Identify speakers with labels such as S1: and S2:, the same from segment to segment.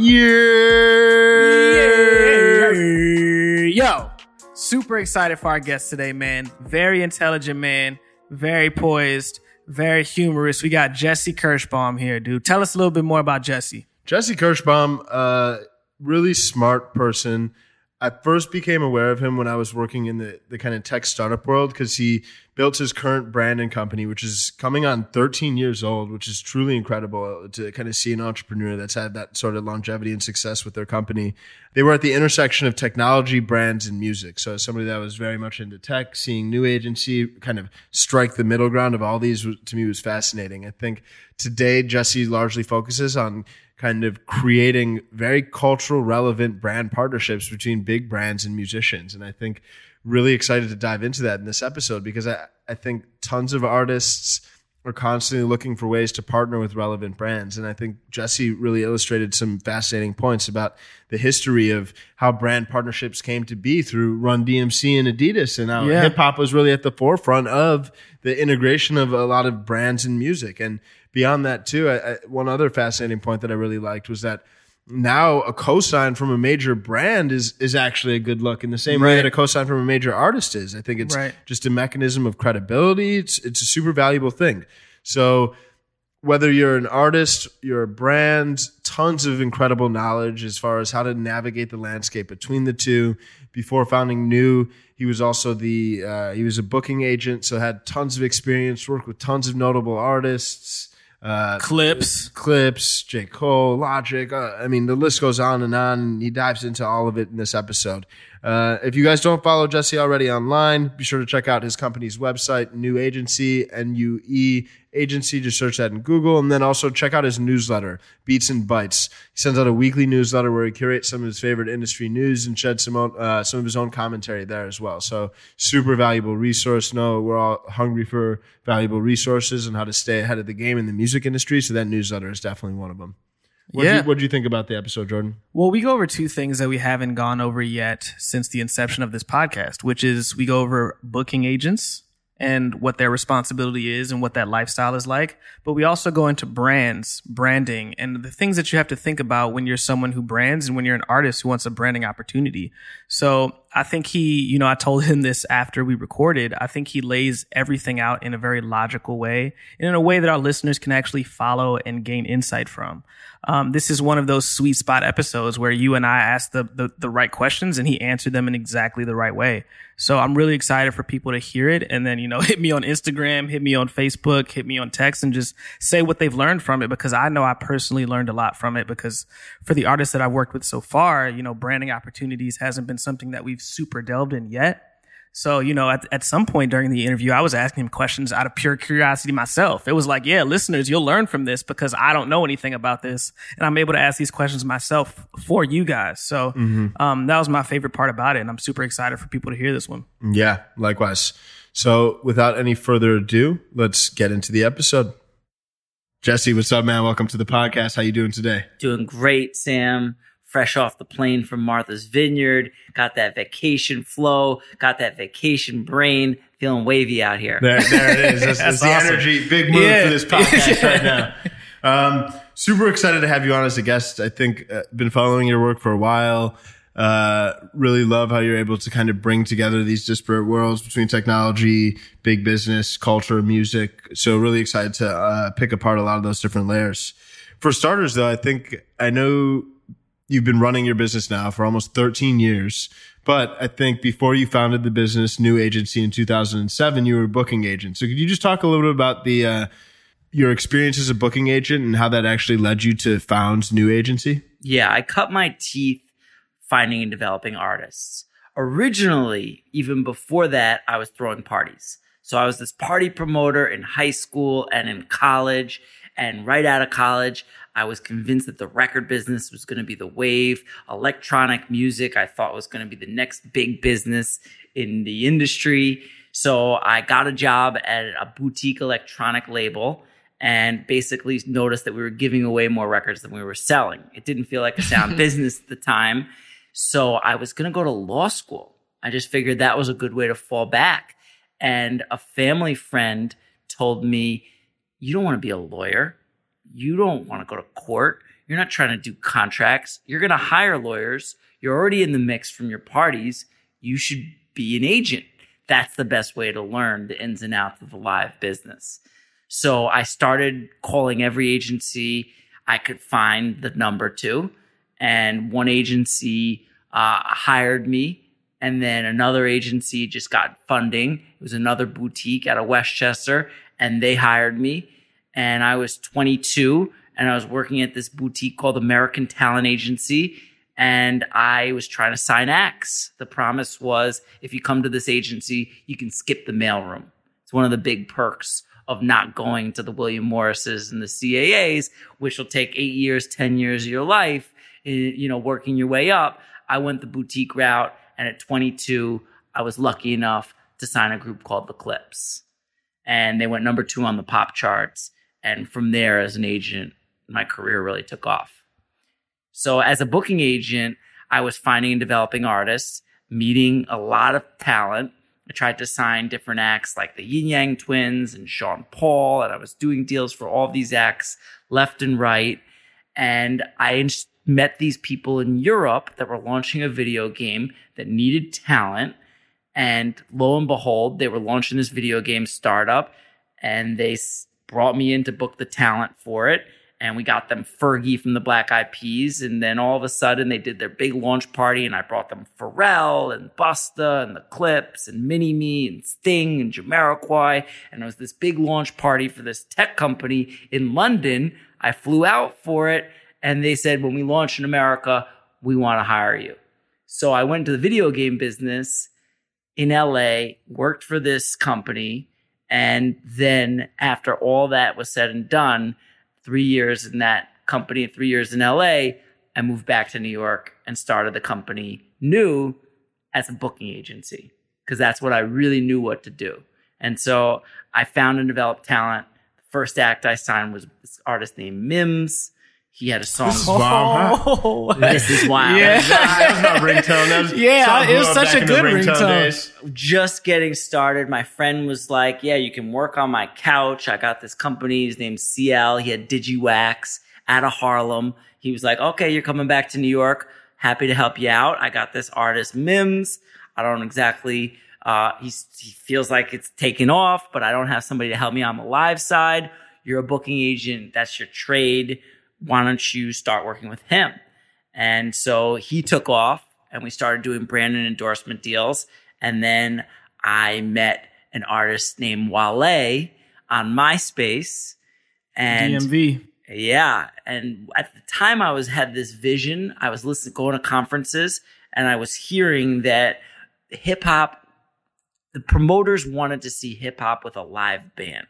S1: Yeah.
S2: Yo, super excited for our guest today, man. Very intelligent man, very poised, very humorous. We got Jesse Kirschbaum here, dude. Tell us a little bit more about Jesse.
S1: Jesse Kirschbaum, uh, really smart person. I first became aware of him when I was working in the, the kind of tech startup world because he built his current brand and company, which is coming on 13 years old, which is truly incredible uh, to kind of see an entrepreneur that's had that sort of longevity and success with their company. They were at the intersection of technology, brands, and music. So, somebody that was very much into tech, seeing NUE Agency kind of strike the middle ground of all these to me was fascinating. I think today Jesse largely focuses on kind of creating very cultural relevant brand partnerships between big brands and musicians. And I think really excited to dive into that in this episode because I, I think tons of artists are constantly looking for ways to partner with relevant brands. And I think Jesse really illustrated some fascinating points about the history of how brand partnerships came to be through Run DMC and Adidas and how
S2: Yeah.
S1: hip hop was really at the forefront of the integration of a lot of brands in music. And beyond that too, I, I, one other fascinating point that I really liked was that now a cosign from a major brand is is actually a good look in the same way that a cosign from a major artist is. I think it's
S2: Right.
S1: just a mechanism of credibility. It's it's a super valuable thing. So whether you're an artist, you're a brand, tons of incredible knowledge as far as how to navigate the landscape between the two. Before founding NUE, he was also the uh, he was a booking agent, so had tons of experience, worked with tons of notable artists. Uh,
S2: Clipse.
S1: Clipse, J. Cole, Logic. Uh, I mean, the list goes on and on. And he dives into all of it in this episode. Uh, if you guys don't follow Jesse already online, be sure to check out his company's website, NUE Agency, N U E Agency. Just search that in Google. And then also check out his newsletter, Beats and Bites. He sends out a weekly newsletter where he curates some of his favorite industry news and sheds some, uh, some of his own commentary there as well. So, super valuable resource. No, we're all hungry for valuable resources and how to stay ahead of the game in the music industry. So, that newsletter is definitely one of them. What
S2: Yeah.
S1: do you think about the episode, Jordan?
S2: Well, we go over two things that we haven't gone over yet since the inception of this podcast, which is we go over booking agents and what their responsibility is and what that lifestyle is like. But we also go into brands, branding, and the things that you have to think about when you're someone who brands and when you're an artist who wants a branding opportunity. So I think he, you know, I told him this after we recorded. I think he lays everything out in a very logical way and in a way that our listeners can actually follow and gain insight from. Um, this is one of those sweet spot episodes where you and I asked the, the the right questions and he answered them in exactly the right way. So I'm really excited for people to hear it and then you know hit me on Instagram, hit me on Facebook, hit me on text, and just say what they've learned from it because I know I personally learned a lot from it because for the artists that I've worked with so far, you know, branding opportunities hasn't been something that we've super delved in yet. So, you know, at, at some point during the interview, I was asking him questions out of pure curiosity myself. It was like, yeah, listeners, you'll learn from this because I don't know anything about this. And I'm able to ask these questions myself for you guys. So, um, that was my favorite part about it. And I'm super excited for people to hear this one.
S1: Yeah, likewise. So, without any further ado, let's get into the episode. Jesse, what's up, man? Welcome to the podcast. How you doing today?
S3: Doing great, Sam. Fresh off the plane from Martha's Vineyard. Got that vacation flow. Got that vacation brain. Feeling wavy out here.
S1: There, there it is. That's, that's the
S2: awesome.
S1: energy. Big move
S2: Yeah.
S1: for this podcast right now. Um, super excited to have you on as a guest. I think uh, been following your work for a while. Uh, really love how you're able to kind of bring together these disparate worlds between technology, big business, culture, music. So really excited to uh, pick apart a lot of those different layers. For starters, though, I think I know you've been running your business now for almost 13 years. But I think before you founded the business, NUE Agency in 2007, you were a booking agent. So could you just talk a little bit about the uh, your experience as a booking agent and how that actually led you to found NUE Agency?
S3: Yeah, I cut my teeth finding and developing artists. Originally, even before that, I was throwing parties. So I was this party promoter in high school and in college. And right out of college, I was convinced that the record business was going to be the wave. Electronic music, I thought was going to be the next big business in the industry. So I got a job at a boutique electronic label and basically noticed that we were giving away more records than we were selling. It didn't feel like a sound business at the time. So I was going to go to law school. I just figured that was a good way to fall back. And a family friend told me, You don't want to be a lawyer. You don't want to go to court. You're not trying to do contracts. You're going to hire lawyers. You're already in the mix from your parties. You should be an agent. That's the best way to learn the ins and outs of the live business. So I started calling every agency I could find the number to. And one agency uh, hired me. And then another agency just got funding. It was another boutique out of Westchester, and they hired me. And I was 22, and I was working at this boutique called American Talent Agency. And I was trying to sign acts. The promise was if you come to this agency, you can skip the mailroom. It's one of the big perks of not going to the William Morrises and the CAAs, which will take eight years, 10 years of your life, eh, you know, working your way up. I went the boutique route. And at 22, I was lucky enough to sign a group called The Clipse. And they went number two on the pop charts. And from there, as an agent, my career really took off. So, as a booking agent, I was finding and developing artists, meeting a lot of talent, I tried to sign different acts like the Yin Yang Twins and Sean Paul, and I was doing deals for all these acts left and right. And I met these people in Europe that were launching a video game that needed talent. And lo and behold, they were launching this video game startup, and they brought me in to book the talent for it and we got them Fergie from the Black Eyed Peas. And then all of a sudden they did their big launch party and I brought them Pharrell and Busta and the Clipse and Mini Me and Sting and Jamiroquai. And it was this big launch party for this tech company in London. I flew out for it and they said, when we launch in America, we want to hire you. So I went to the video game business in LA, worked for this company. And then after all that was said and done, three years in that company, three years in LA, I moved back to New York and started the company NUE as a booking agency because that's what I really knew what to do. And so I found and developed talent. The first act I signed was this artist named Mims. He had a song.
S1: This is wild. Huh?
S2: Oh,
S3: This is wild.
S2: Yeah.
S1: that was my ringtone. That was
S2: Yeah, it was such a good
S1: ringtone
S2: ringtone.
S3: just getting started. My friend was like, Yeah, you can work on my couch. I got this company. His name's CL. He had Digiwaxx out of Harlem. He was like, Okay, you're coming back to New York. Happy to help you out. I got this artist, Mims. I don't exactly, uh, he's, he feels like it's taken off, but I don't have somebody to help me on the live side. You're a booking agent. That's your trade. Why don't you start working with him? And so he took off and we started doing brand and endorsement deals. And then I met an artist named Wale on MySpace. And
S2: DMV.
S3: yeah, and at the time I was had this vision. I was listening, going to conferences, and I was hearing that hip hop, the promoters wanted to see hip hop with a live band.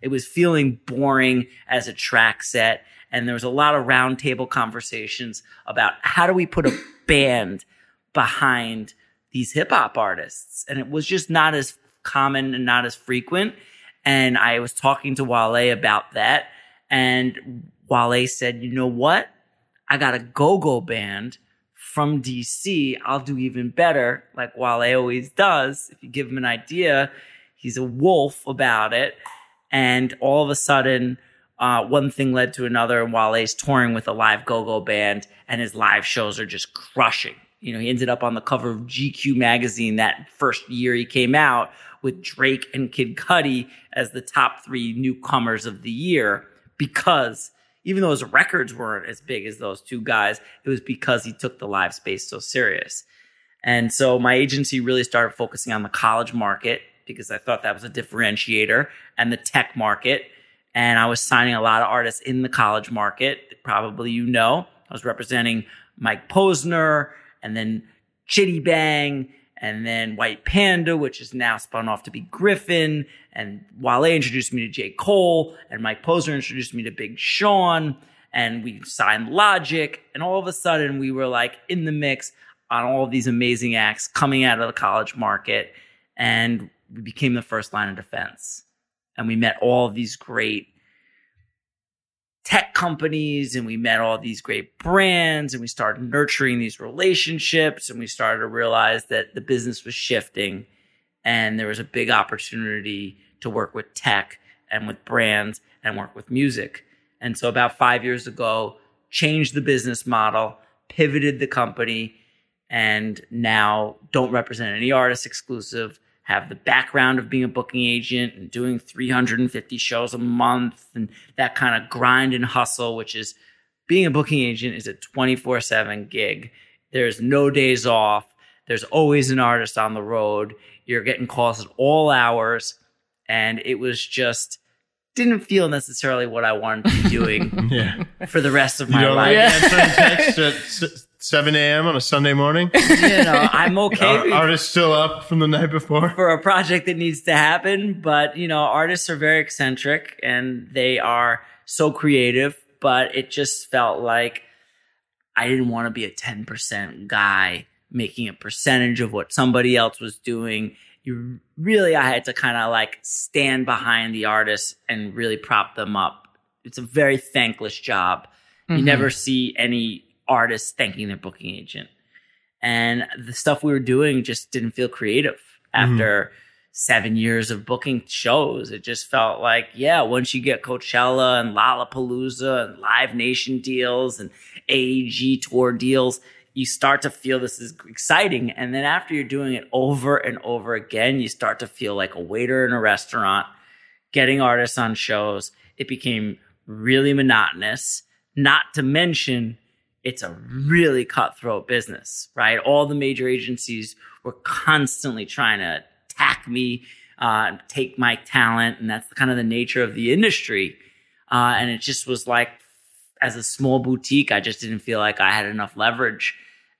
S3: It was feeling boring as a track set, and there was a lot of roundtable conversations about how do we put a band behind these hip hop artists, and it was just not as common and not as frequent. And I was talking to Wale about that. And Wale said, you know what? I got a go-go band from DC. I'll do even better, like Wale always does. If you give him an idea, he's a wolf about it. And all of a sudden, uh, one thing led to another, and Wale's touring with a live go-go band, and his live shows are just crushing. You know, he ended up on the cover of GQ magazine that first year he came out with Drake and Kid Cudi as the top three newcomers of the year because even though his records weren't as big as those two guys, it was because he took the live space so serious. And so my agency really started focusing on the college market because I thought that was a differentiator and the tech market. And I was signing a lot of artists in the college market. Probably you know, I was representing Mike Posner and then Chiddy Bang and then White Panda, which is now spun off to be Gryffin. And Wale introduced me to J. Cole, and Mike Posner introduced me to Big Sean. and we signed Logic, and all of a sudden we were like in the mix on all of these amazing acts coming out of the college market, and we became the first line of defense. And we met all these great tech companies and we met all these great brands and we started nurturing these relationships and we started to realize that the business was shifting and there was a big opportunity to work with tech and with brands and work with music. And so about 5 years ago changed the business model, pivoted the company and now don't represent any artist exclusive have the background of being a booking agent and doing 350 shows a month and that kind of grind and hustle, which is being a booking agent is a 24 7 gig. There's no days off. There's always an artist on the road. You're getting calls at all hours. And it was just, didn't feel necessarily what I wanted to be doing
S1: Yeah.
S3: for the rest of my
S1: don't
S3: life.
S1: like answering text at s- 7 a.m. on a Sunday morning?
S3: You know, I'm okay.
S1: Are artists still up from the night before?
S3: for a project that needs to happen. But, you know, artists are very eccentric and they are so creative, but it just felt like I didn't want to be a 10% guy making a percentage of what somebody else was doing. You really, I had to kind of like stand behind the artists and really prop them up. It's a very thankless job. You
S2: Mhm.
S3: never see any artists thanking their booking agent. And the stuff we were doing just didn't feel creative mm-hmm. after seven years of booking shows. It just felt like, yeah, once you get Coachella and Lollapalooza and Live Nation deals and AEG tour deals, you start to feel this is exciting. And then after you're doing it over and over again, you start to feel like a waiter in a restaurant, getting artists on shows. It became really monotonous, not to mention it's a really cutthroat business, right? All the major agencies were constantly trying to attack me, uh, take my talent. And that's kind of the nature of the industry. Uh, and it just was like, as a small boutique, I just didn't feel like I had enough leverage.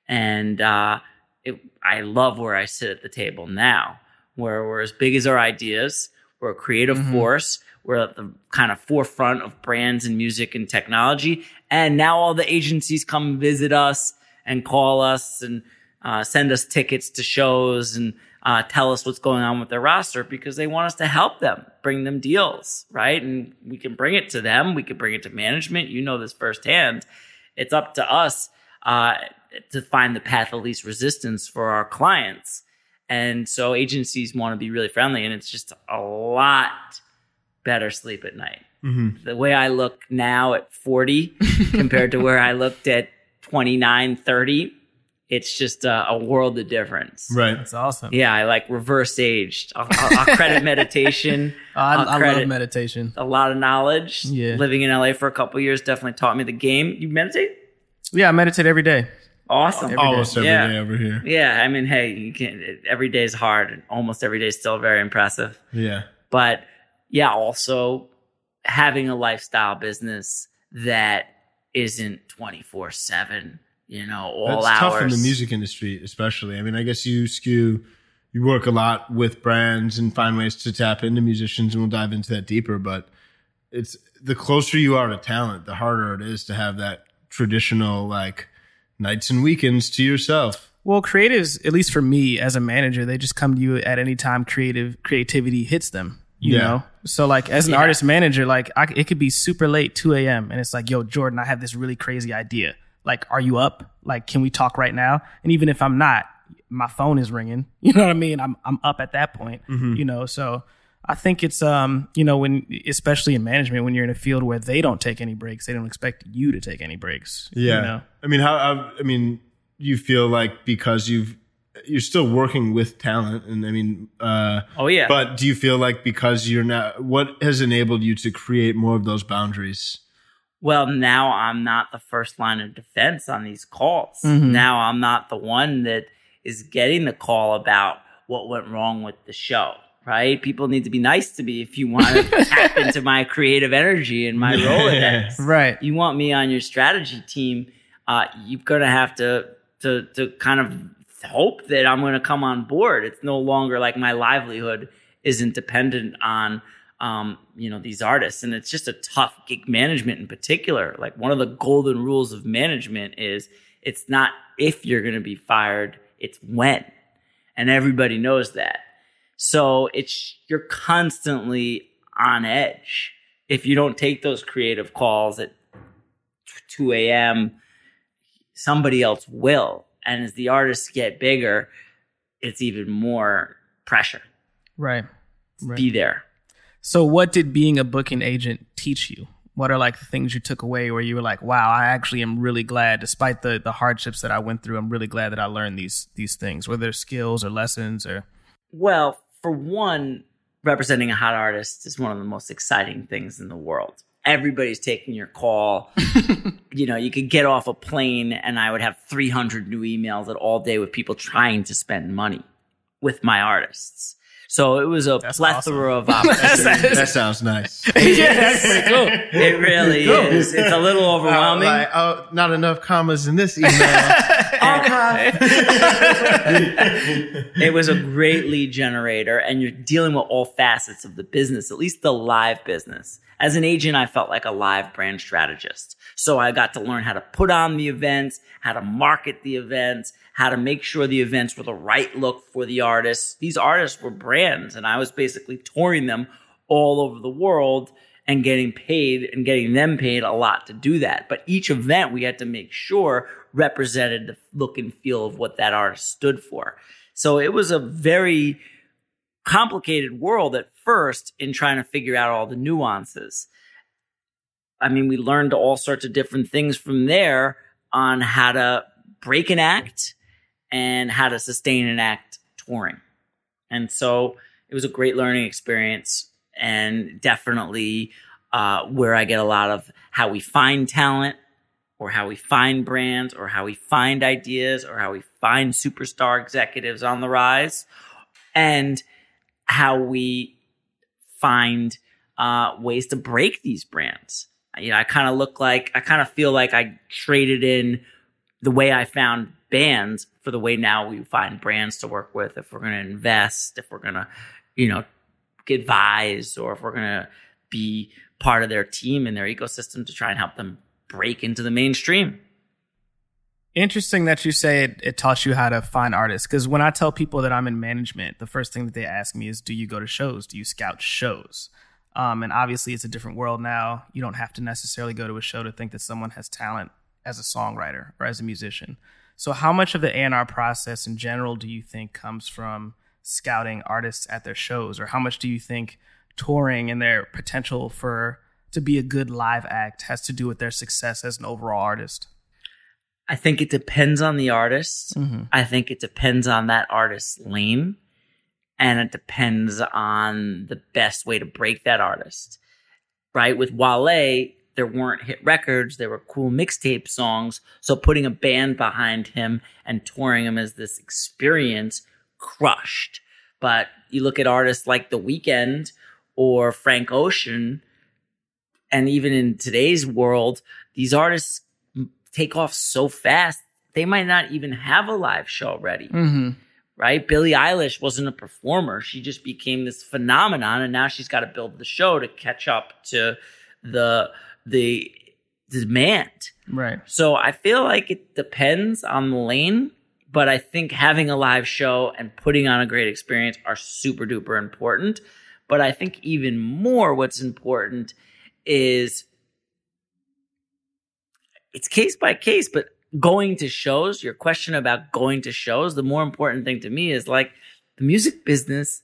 S3: And, uh, it, I love where I sit at the table now, where we're as big as our ideas. We're a creative
S2: Mhm.
S3: force. We're at the kind of forefront of brands and music and technology. And now all the agencies come visit us and call us and uh, send us tickets to shows and uh, tell us what's going on with their roster because they want us to help them, bring them deals, right? And we can bring it to them. We can bring it to management. You know this firsthand. It's up to us uh, to find the path of least resistance for our clients. And so agencies want to be really friendly, and it's just a lot better sleep at night.
S1: Mm-hmm.
S3: The way I look now at 40 compared to where I looked at 29, 30, it's just a, a world of difference.
S1: Right.
S2: That's awesome.
S3: Yeah, I like reverse aged. I'll, I'll, I'll credit meditation,
S2: Oh, I,
S3: I'll
S2: I
S3: credit-
S2: love meditation.
S3: a lot of knowledge.
S2: Yeah.
S3: Living in LA for a couple years definitely taught me the game. You meditate?
S2: Yeah, I meditate every day.
S3: Awesome.
S2: Every day.
S1: Almost every day
S3: Yeah.
S1: over here.
S3: Yeah, I mean, hey, you can every day is hard and almost every day is still very impressive.
S1: Yeah.
S3: But yeah, also having a lifestyle business that isn't 24/7, you know, all
S1: That's
S3: hours.
S1: tough in the music industry, especially. I mean, I guess you skew, you work a lot with brands and find ways to tap into musicians, and we'll dive into that deeper. But it's the closer you are to talent, the harder it is to have that traditional like nights and weekends to yourself.
S2: Well, creatives, at least for me as a manager, they just come to you at any time creative creativity hits them. You
S1: Yeah.
S2: know, so like as an
S3: Yeah.
S2: artist manager, like I, it could be super late, two a.m. and it's like, yo, Jordan, I have this really crazy idea. Like, are you up? Like, can we talk right now? And even if I'm not, my phone is ringing. You know what I mean? I'm I'm up at that point. You know, so I think it's um you know when especially in management when you're in a field where they don't take any breaks, they don't expect you to take any breaks.
S1: Yeah.
S2: You know?
S1: I mean, how, how, I mean, you feel like because you've, you're still working with talent and I mean, uh,
S3: Oh yeah.
S1: but do you feel like because you're not, what has enabled you to create more of those boundaries?
S3: Well, now I'm not the first line of defense on these calls.
S2: Mhm.
S3: Now I'm not the one that is getting the call about what went wrong with the show, right? People need to be nice to me if you want to tap into my creative energy and my Rolodex.
S2: Right.
S3: You want me on your strategy team, uh, you're gonna have to to to kind of hope that I'm gonna come on board. It's no longer like my livelihood isn't dependent on um, you know, these artists. And it's just a tough gig management in particular. Like one of the golden rules of management is it's not if you're going to be fired, it's when. And everybody knows that. So it's, you're constantly on edge. If you don't take those creative calls at 2 a.m., somebody else will. And as the artists get bigger, it's even more pressure.
S2: Right. right.
S3: Be there.
S2: So, what did being a booking agent teach you? What are like the things you took away where you were like, "Wow, I actually am really glad, despite the the hardships that I went through, I'm really glad that I learned these these things." Whether they're skills or lessons or.
S3: Well, for one, representing a hot artist is one of the most exciting things in the world. Everybody's taking your call. you know, you could get off a plane and I would have 300 new emails at all day with people trying to spend money with my artists. So it was a
S2: That's
S3: plethora
S2: awesome.
S3: of opportunities.
S1: that sounds nice.
S2: pretty cool.
S3: it really
S1: Cool.
S3: is. It's a little overwhelming.
S1: Like, oh, not enough commas in this email.
S3: It was a great lead generator and you're dealing with all facets of the business at least the live business. As an agent i felt like a live brand strategist. So i got to learn how to put on the events how to market the events how to make sure the events were the right look for the artists. These artists were brands and i was basically touring them all over the world and getting paid and getting them paid a lot to do that. But each event we had to make sure represented the look and feel of what that artist stood for. So it was a very complicated world at first in trying to figure out all the nuances. I mean, we learned all sorts of different things from there on how to break an act and how to sustain an act touring. And so it was a great learning experience and definitely uh, where I get a lot of how we find talent or how we find brands or how we find ideas or how we find superstar executives on the rise and how we find uh, ways to break these brands. You know, I kind of look like, I kind of feel like I traded in the way I found bands for the way now we find brands to work with. If we're going to invest, if we're going to, you know, advise or if we're going to be part of their team and their ecosystem to try and help them break into the mainstream.
S2: Interesting that you say it, it taught you how to find artists. Because when I tell people that I'm in management, the first thing that they ask me is, "Do you go to shows? Do you scout shows?" Um, and obviously, it's a different world now. You don't have to necessarily go to a show to think that someone has talent as a songwriter or as a musician. So, how much of the A&R process in general do you think comes from scouting artists at their shows, or how much do you think touring and their potential for to be a good live act has to do with their success as an overall artist?
S3: I think it depends on the artist.
S2: Mm-hmm.
S3: I think it depends on that artist's lane and it depends on the best way to break that artist. Right? With Wale, there weren't hit records, there were cool mixtape songs. So putting a band behind him and touring him as this experience crushed. But you look at artists like The Weeknd or Frank Ocean, and even in today's world, these artists take off so fast, they might not even have a live show ready.
S2: Mm-hmm.
S3: Right? Billie Eilish wasn't a performer. She just became this phenomenon, and now she's got to build the show to catch up to the the demand.
S2: Right.
S3: So I feel like it depends on the lane, but I think having a live show and putting on a great experience are super duper important. But I think even more what's important is it's case by case, but going to shows, your question about going to shows, the more important thing to me is like the music business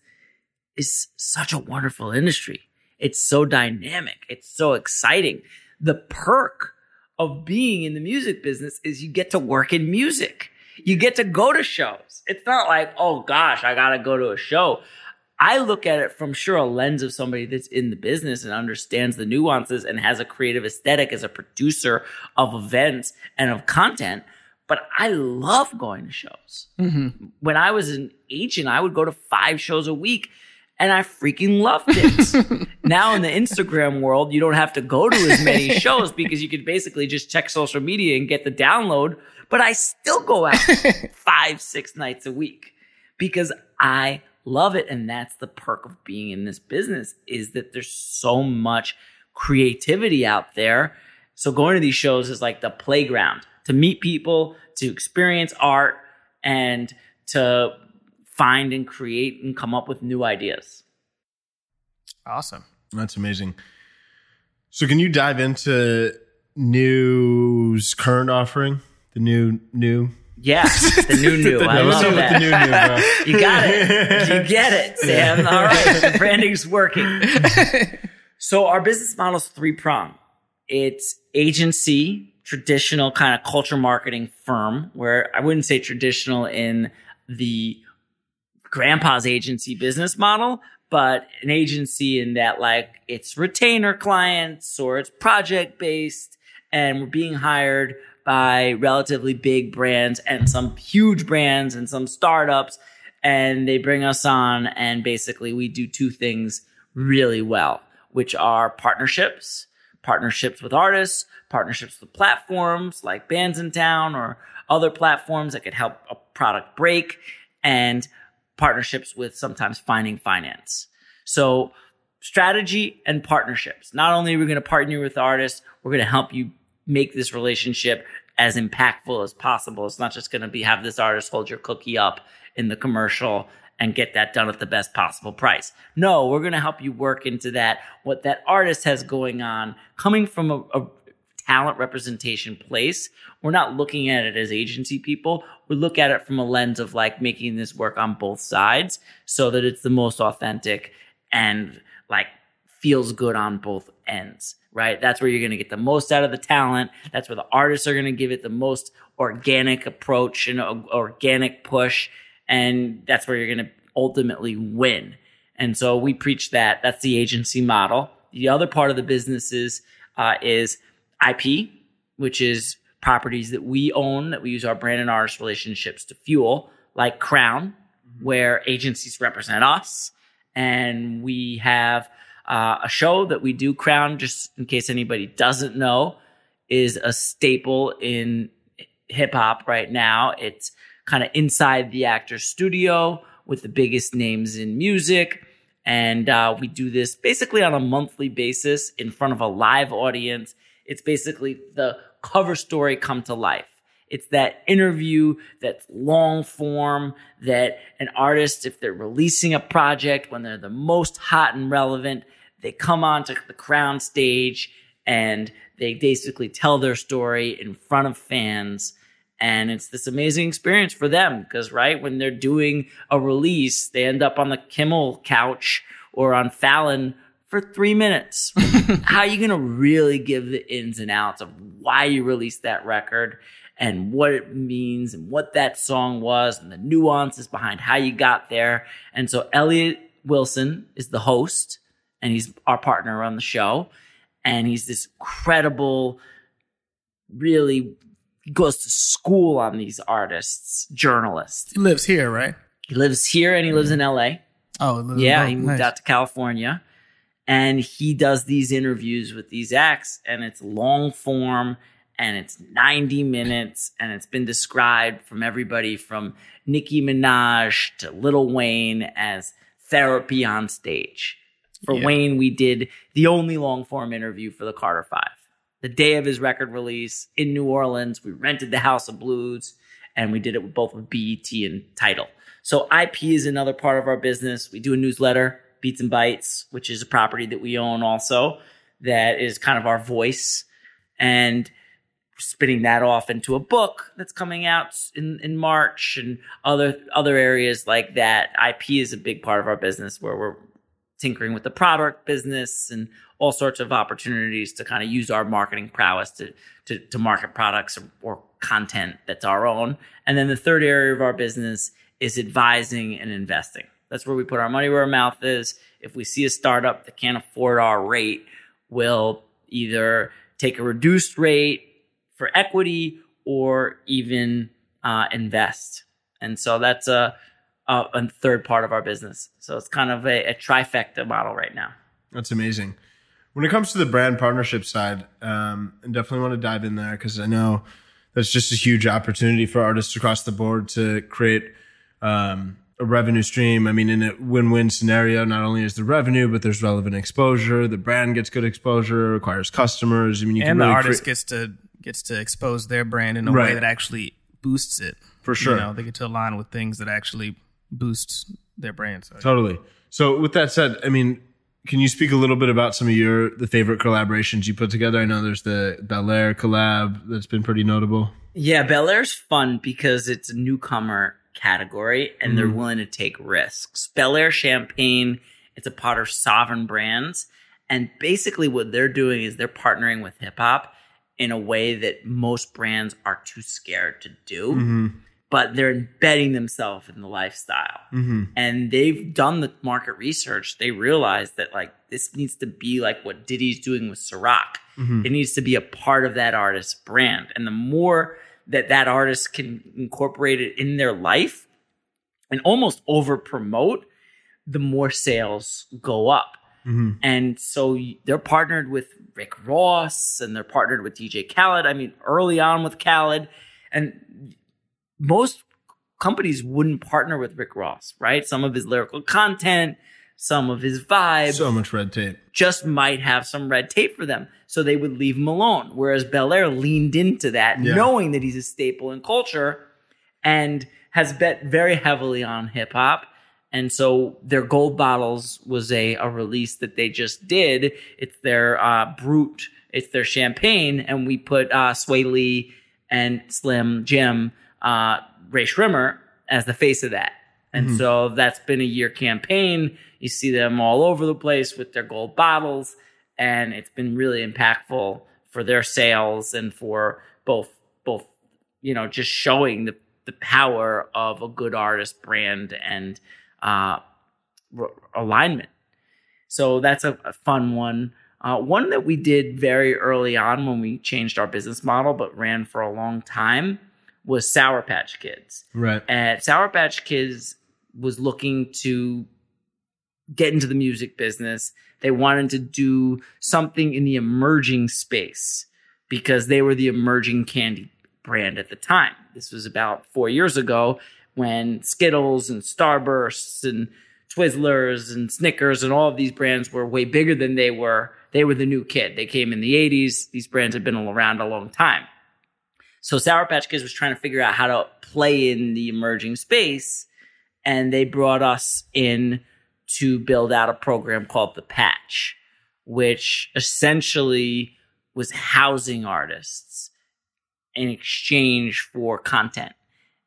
S3: is such a wonderful industry. It's so dynamic. It's so exciting. The perk of being in the music business is you get to work in music. You get to go to shows. It's not like, oh gosh, I got to go to a show. I look at it from sure a lens of somebody that's in the business and understands the nuances and has a creative aesthetic as a producer of events and of content. But I love going to shows.
S2: Mm-hmm.
S3: When I was an agent, I would go to five shows a week and I freaking loved it. now in the Instagram world, you don't have to go to as many shows because you can basically just check social media and get the download. But I still go out five, six nights a week because I love it. And that's the perk of being in this business is that there's so much creativity out there. So going to these shows is like the playground to meet people, to experience art, and to find and create and come up with new ideas.
S2: Awesome.
S1: That's amazing. So, can you dive into NUE's current offering? The new new.
S3: Yeah, the new new. I
S1: What's
S3: love that.
S1: the new new, bro?
S3: You got it. You get it, Sam. All right. The branding's working. So our business model is three prong. It's agency, traditional kind of culture marketing firm, where I wouldn't say traditional in the grandpa's agency business model, but an agency in that like it's retainer clients or it's project based and we're being hired by relatively big brands and some huge brands and some startups and they bring us on and basically we do two things really well which are partnerships partnerships with artists partnerships with platforms like Bandsintown or other platforms that could help a product break and partnerships with sometimes finding finance. So strategy and partnerships. Not only are we going to partner with artists we're going to help you make this relationship as impactful as possible. It's not just going to be have this artist hold your cookie up in the commercial and get that done at the best possible price. No, we're going to help you work into that, what that artist has going on, coming from a, a talent representation place. We're not looking at it as agency people. We look at it from a lens of like making this work on both sides so that it's the most authentic and like feels good on both ends, right? That's where you're going to get the most out of the talent. That's where the artists are going to give it the most organic approach and organic push. And that's where you're going to ultimately win. And so we preach that. That's the agency model. The other part of the business is, uh, is IP, which is properties that we own that we use our brand and artist relationships to fuel, like Crown, where agencies represent us. And we have uh, a show that we do, Crown, just in case anybody doesn't know, is a staple in hip hop right now. It's kind of inside the actor's studio with the biggest names in music. And uh, we do this basically on a monthly basis in front of a live audience. It's basically the cover story come to life. It's that interview that's long form that an artist, if they're releasing a project when they're the most hot and relevant, they come onto the crown stage and they basically tell their story in front of fans. And it's this amazing experience for them because, right, when they're doing a release, they end up on the Kimmel couch or on Fallon for three minutes. How are you going to really give the ins and outs of why you released that record and what it means and what that song was and the nuances behind how you got there? And so Elliot Wilson is the host and he's our partner on the show. And he's this credible, really goes to school on these artists, journalist.
S2: He lives here, right?
S3: He lives here and he lives in LA.
S2: Oh,
S3: Yeah, he moved
S2: nice.
S3: out to California and he does these interviews with these acts and it's long form and it's 90 minutes and it's been described from everybody from Nicki Minaj to Lil Wayne as therapy on stage. For
S2: Yeah.
S3: Wayne, we did the only long form interview for the Carter Five. The day of his record release in New Orleans, we rented the House of Blues and we did it with both with BET and Tidal. So IP is another part of our business. We do a newsletter, Beats and Bites, which is a property that we own also that is kind of our voice and spinning that off into a book that's coming out in, in March and other other areas like that. IP is a big part of our business where we're tinkering with the product business and all sorts of opportunities to kind of use our marketing prowess to to, to market products or, or content that's our own. And then the third area of our business is advising and investing. That's where we put our money where our mouth is. If we see a startup that can't afford our rate, we'll either take a reduced rate for equity or even uh, invest. And so that's a, a, a third part of our business. So it's kind of a, a trifecta model right now.
S1: That's amazing. When it comes to the brand partnership side, um, I definitely want to dive in there because I know that's just a huge opportunity for artists across the board to create um, a revenue stream. I mean, in a win-win scenario, not only is the revenue, but there's relevant exposure. The brand gets good exposure, acquires customers. I mean, you
S2: and
S1: can really
S2: the artist
S1: crea-
S2: gets to gets to expose their brand in a
S1: Right.
S2: way that actually boosts it.
S1: For sure.
S2: You know, they get to align with things that actually boost their brand. So
S1: Totally. So with that said, I mean, can you speak a little bit about some of your the favorite collaborations you put together? I know there's the Belaire collab that's been pretty notable.
S3: Yeah, Belaire's fun because it's a newcomer category and they're mm. willing to take risks. Belaire Champagne, it's a part of Sovereign Brands. And basically, what they're doing is they're partnering with hip hop in a way that most brands are too scared to do, mm-hmm. But they're embedding themselves in the lifestyle. Mm-hmm. And they've done the market research. They realize that, like, this needs to be like what Diddy's doing with Ciroc. Mm-hmm. It needs to be a part of that artist's brand. And the more that that artist can incorporate it in their life and almost over promote, the more sales go up. Mm-hmm. And so they're partnered with Rick Ross and they're partnered with DJ Khaled. I mean, early on with Khaled. And most companies wouldn't partner with Rick Ross, right? Some of his lyrical content, some of his vibe
S1: So much red tape.
S3: just might have some red tape for them. So they would leave him alone. Whereas Belaire leaned into that,
S1: Yeah.
S3: knowing that he's a staple in culture and has bet very heavily on hip hop. And so their gold bottles was a, a release that they just did. It's their uh, brut, it's their champagne, and we put uh, Swae Lee and Slim Jim, uh, Rae Sremmurd as the face of that. And so that's been a year campaign. You see them all over the place with their gold bottles, and it's been really impactful for their sales and for both both you know just showing the the power of a good artist brand and uh, r- alignment. So that's a, a fun one. Uh, one that we did very early on when we changed our business model, but ran for a long time, was Sour Patch Kids.
S1: Right.
S3: And Sour Patch Kids was looking to get into the music business. They wanted to do something in the emerging space because they were the emerging candy brand at the time. This was about four years ago when Skittles and Starbursts and Twizzlers and Snickers and all of these brands were way bigger than they were. They were the new kid. They came in the 80s. These brands had been around a long time. So Sour Patch Kids was trying to figure out how to play in the emerging space, and they brought us in to build out a program called the Patch, which essentially was housing artists in exchange for content.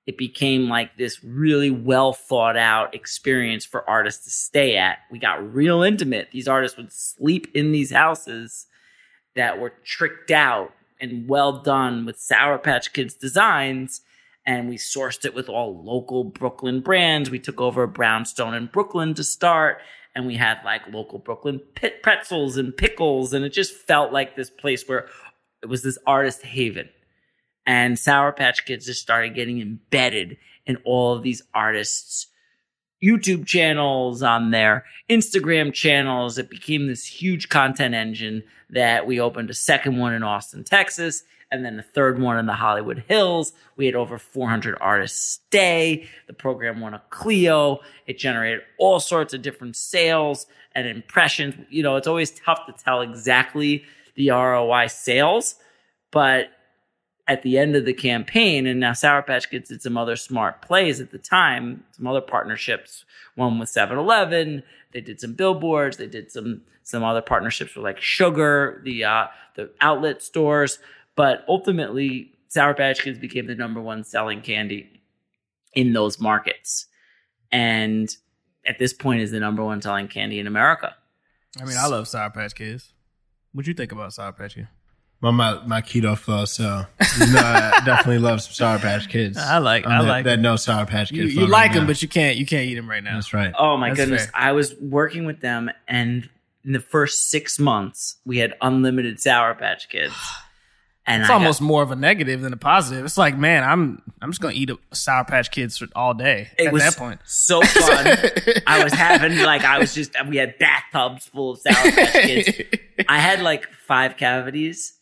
S3: It became like this really well thought out experience for artists to stay at. We got real intimate. These artists would sleep in these houses that were tricked out and well done with Sour Patch Kids designs. And we sourced it with all local Brooklyn brands. We took over Brownstone in Brooklyn to start. And we had like local Brooklyn pit pretzels and pickles. And it just felt like this place where it was this artist haven. And Sour Patch Kids just started getting embedded in all of these artists' YouTube channels, on their Instagram channels. It became this huge content engine that we opened a second one in Austin, Texas, and then the third one in the Hollywood Hills. We had over 400 artists stay. The program won a Clio. It generated all sorts of different sales and impressions. You know, it's always tough to tell exactly the ROI sales, but at the end of the campaign, and now Sour Patch Kids did some other smart plays at the time, some other partnerships, one with 7-Eleven, they did some billboards, they did some some other partnerships with like Sugar, the uh, the outlet stores, but ultimately Sour Patch Kids became the number one selling candy in those markets, and at this point is the number one selling candy in America.
S2: I mean, I love Sour Patch Kids. What do you think about Sour Patch Kids?
S1: I'm my, my keto flow, so you know, I definitely love some Sour Patch Kids.
S2: I like-
S1: I'm
S2: I
S1: that,
S2: like
S1: that no Sour Patch Kids.
S2: You, you like
S1: right
S2: them,
S1: now.
S2: but you can't you can't eat them right now.
S1: that's right.
S3: Oh my
S2: That's
S3: goodness.
S2: fair.
S3: I was working with them and in the first six months we had unlimited Sour Patch Kids. And
S2: It's
S3: I got-
S2: almost more of a negative than a positive. It's like, man, I'm I'm just gonna eat a Sour Patch Kids for all day.
S3: it
S2: at
S3: was
S2: that point,
S3: so fun. I was having like I was just we had bathtubs full of Sour Patch Kids. I had like five cavities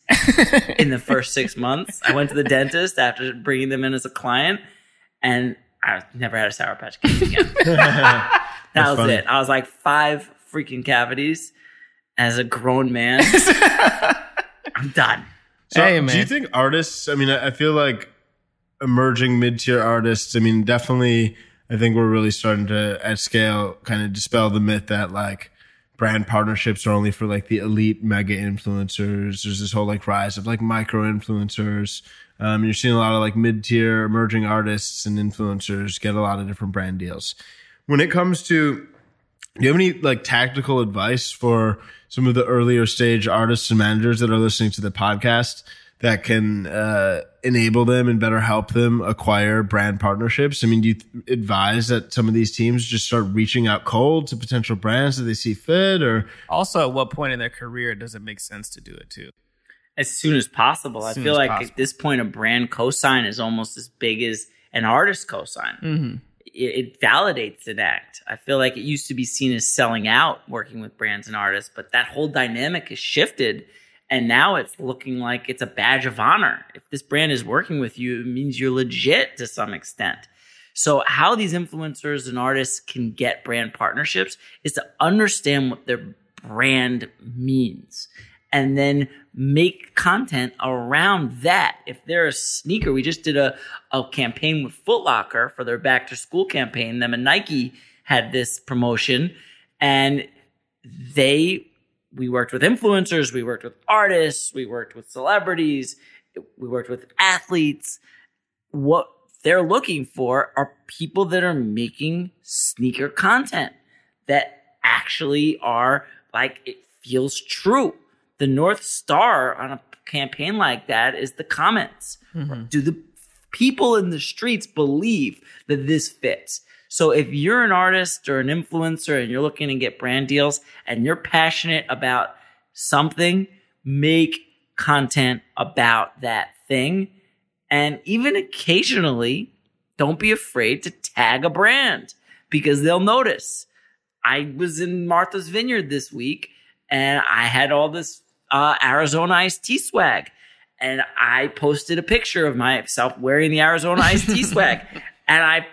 S3: in the first six months. I went to the dentist after bringing them in as a client, and I never had a Sour Patch Kid again. that was
S1: funny.
S3: it. I was like five freaking cavities as a grown man. I'm done.
S1: So,
S2: Hey,
S1: do you think artists? I mean, I feel like emerging mid-tier artists. I mean, definitely. I think we're really starting to, at scale, kind of dispel the myth that like brand partnerships are only for like the elite mega influencers. There's this whole like rise of like micro influencers. Um, you're seeing a lot of like mid-tier emerging artists and influencers get a lot of different brand deals. When it comes to do you have any like tactical advice for some of the earlier stage artists and managers that are listening to the podcast that can uh, enable them and better help them acquire brand partnerships? I mean, do you th- advise that some of these teams just start reaching out cold to potential brands that they see fit, or
S2: Also, at what point in their career does it make sense to do it too?
S3: as soon as possible. I
S2: Soon
S3: feel
S2: as
S3: like
S2: possible.
S3: at this point, a brand cosign is almost as big as an artist cosign.
S2: Mm-hmm.
S3: It, validates an act. I feel like it used to be seen as selling out working with brands and artists, but that whole dynamic has shifted. And now it's looking like it's a badge of honor. If this brand is working with you, it means you're legit to some extent. So, how these influencers and artists can get brand partnerships is to understand what their brand means and then make content around that. If they're a sneaker, we just did a, a campaign with Foot Locker for their back to school campaign. Them and Nike had this promotion and they we worked with influencers, we worked with artists, we worked with celebrities, we worked with athletes. What they're looking for are people that are making sneaker content that actually are like it feels true. The North Star on a campaign like that is the comments. Mm-hmm. Do the people in the streets believe that this fits? So if you're an artist or an influencer and you're looking to get brand deals and you're passionate about something, make content about that thing. And even occasionally, don't be afraid to tag a brand because they'll notice. I was in Martha's Vineyard this week and I had all this uh, Arizona iced tea swag. And I posted a picture of myself wearing the Arizona iced tea swag. And I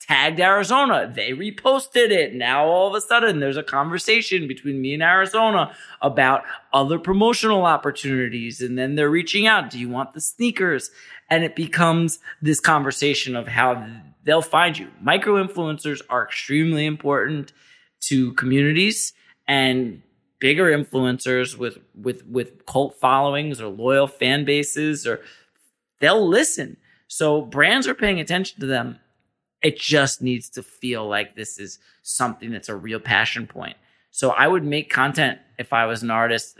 S3: tagged Arizona. They reposted it. Now all of a sudden there's a conversation between me and Arizona about other promotional opportunities. And then they're reaching out. Do you want the sneakers? And it becomes this conversation of how they'll find you. Micro influencers are extremely important to communities and bigger influencers with with with cult followings or loyal fan bases or they'll listen. So brands are paying attention to them. It just needs to feel like this is something that's a real passion point. So I would make content if I was an artist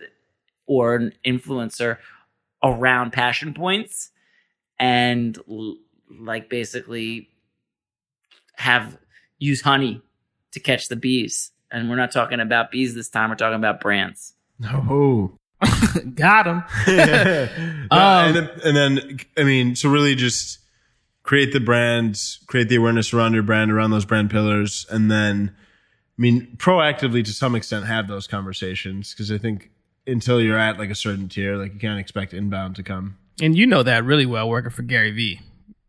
S3: or an influencer around passion points and like basically have use honey to catch the bees. And we're not talking about bees this time, we're talking about brands.
S1: no? Oh.
S2: Got him.
S1: No, and, um, then, and then, I mean, so really just create the brand, create the awareness around your brand, around those brand pillars, and then, I mean, proactively to some extent have those conversations because I think until you're at like a certain tier, like you can't expect inbound to come.
S2: And you know that really well working for Gary Vee.